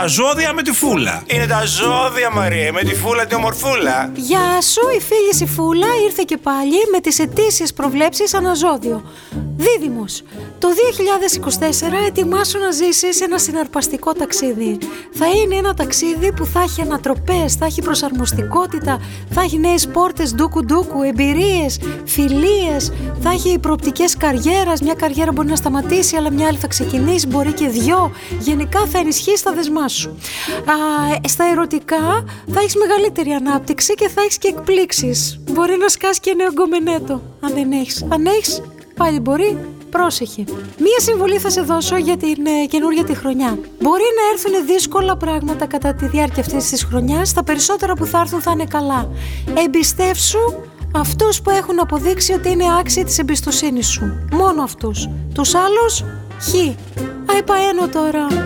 Τα ζώδια με τη φούλα. Είναι τα ζώδια, Μαρία, με τη φούλα τη ομορφούλα. Γεια σου, η φίλη η Φούλα ήρθε και πάλι με τις ετήσιες προβλέψεις αναζώδιο. Δίδυμος, το 2024 ετοιμάσου να ζήσεις ένα συναρπαστικό ταξίδι. Θα είναι ένα ταξίδι που θα έχει ανατροπές, θα έχει προσαρμοστικότητα, θα έχει νέες πόρτες ντούκου ντούκου, εμπειρίες, φιλίες, θα έχει προοπτικές καριέρας, μια καριέρα μπορεί να σταματήσει αλλά μια άλλη θα ξεκινήσει, μπορεί και δυο, γενικά θα ενισχύσει τα δεσμά σου. Α, στα ερωτικά θα έχεις μεγαλύτερη ανάπτυξη και θα έχεις και εκπλήξεις. Μπορεί να σκάσεις και νέο γκομενέτο, αν δεν έχεις. Αν έχεις, πάλι μπορεί, πρόσεχε. Μία συμβουλή θα σε δώσω για την ε, καινούργια τη χρονιά. Μπορεί να έρθουν δύσκολα πράγματα κατά τη διάρκεια αυτής της χρονιάς, τα περισσότερα που θα έρθουν θα είναι καλά. Εμπιστεύσου αυτούς που έχουν αποδείξει ότι είναι άξιοι της εμπιστοσύνης σου. Μόνο αυτούς. Τους άλλους, χ. Αϊ παένω τώρα.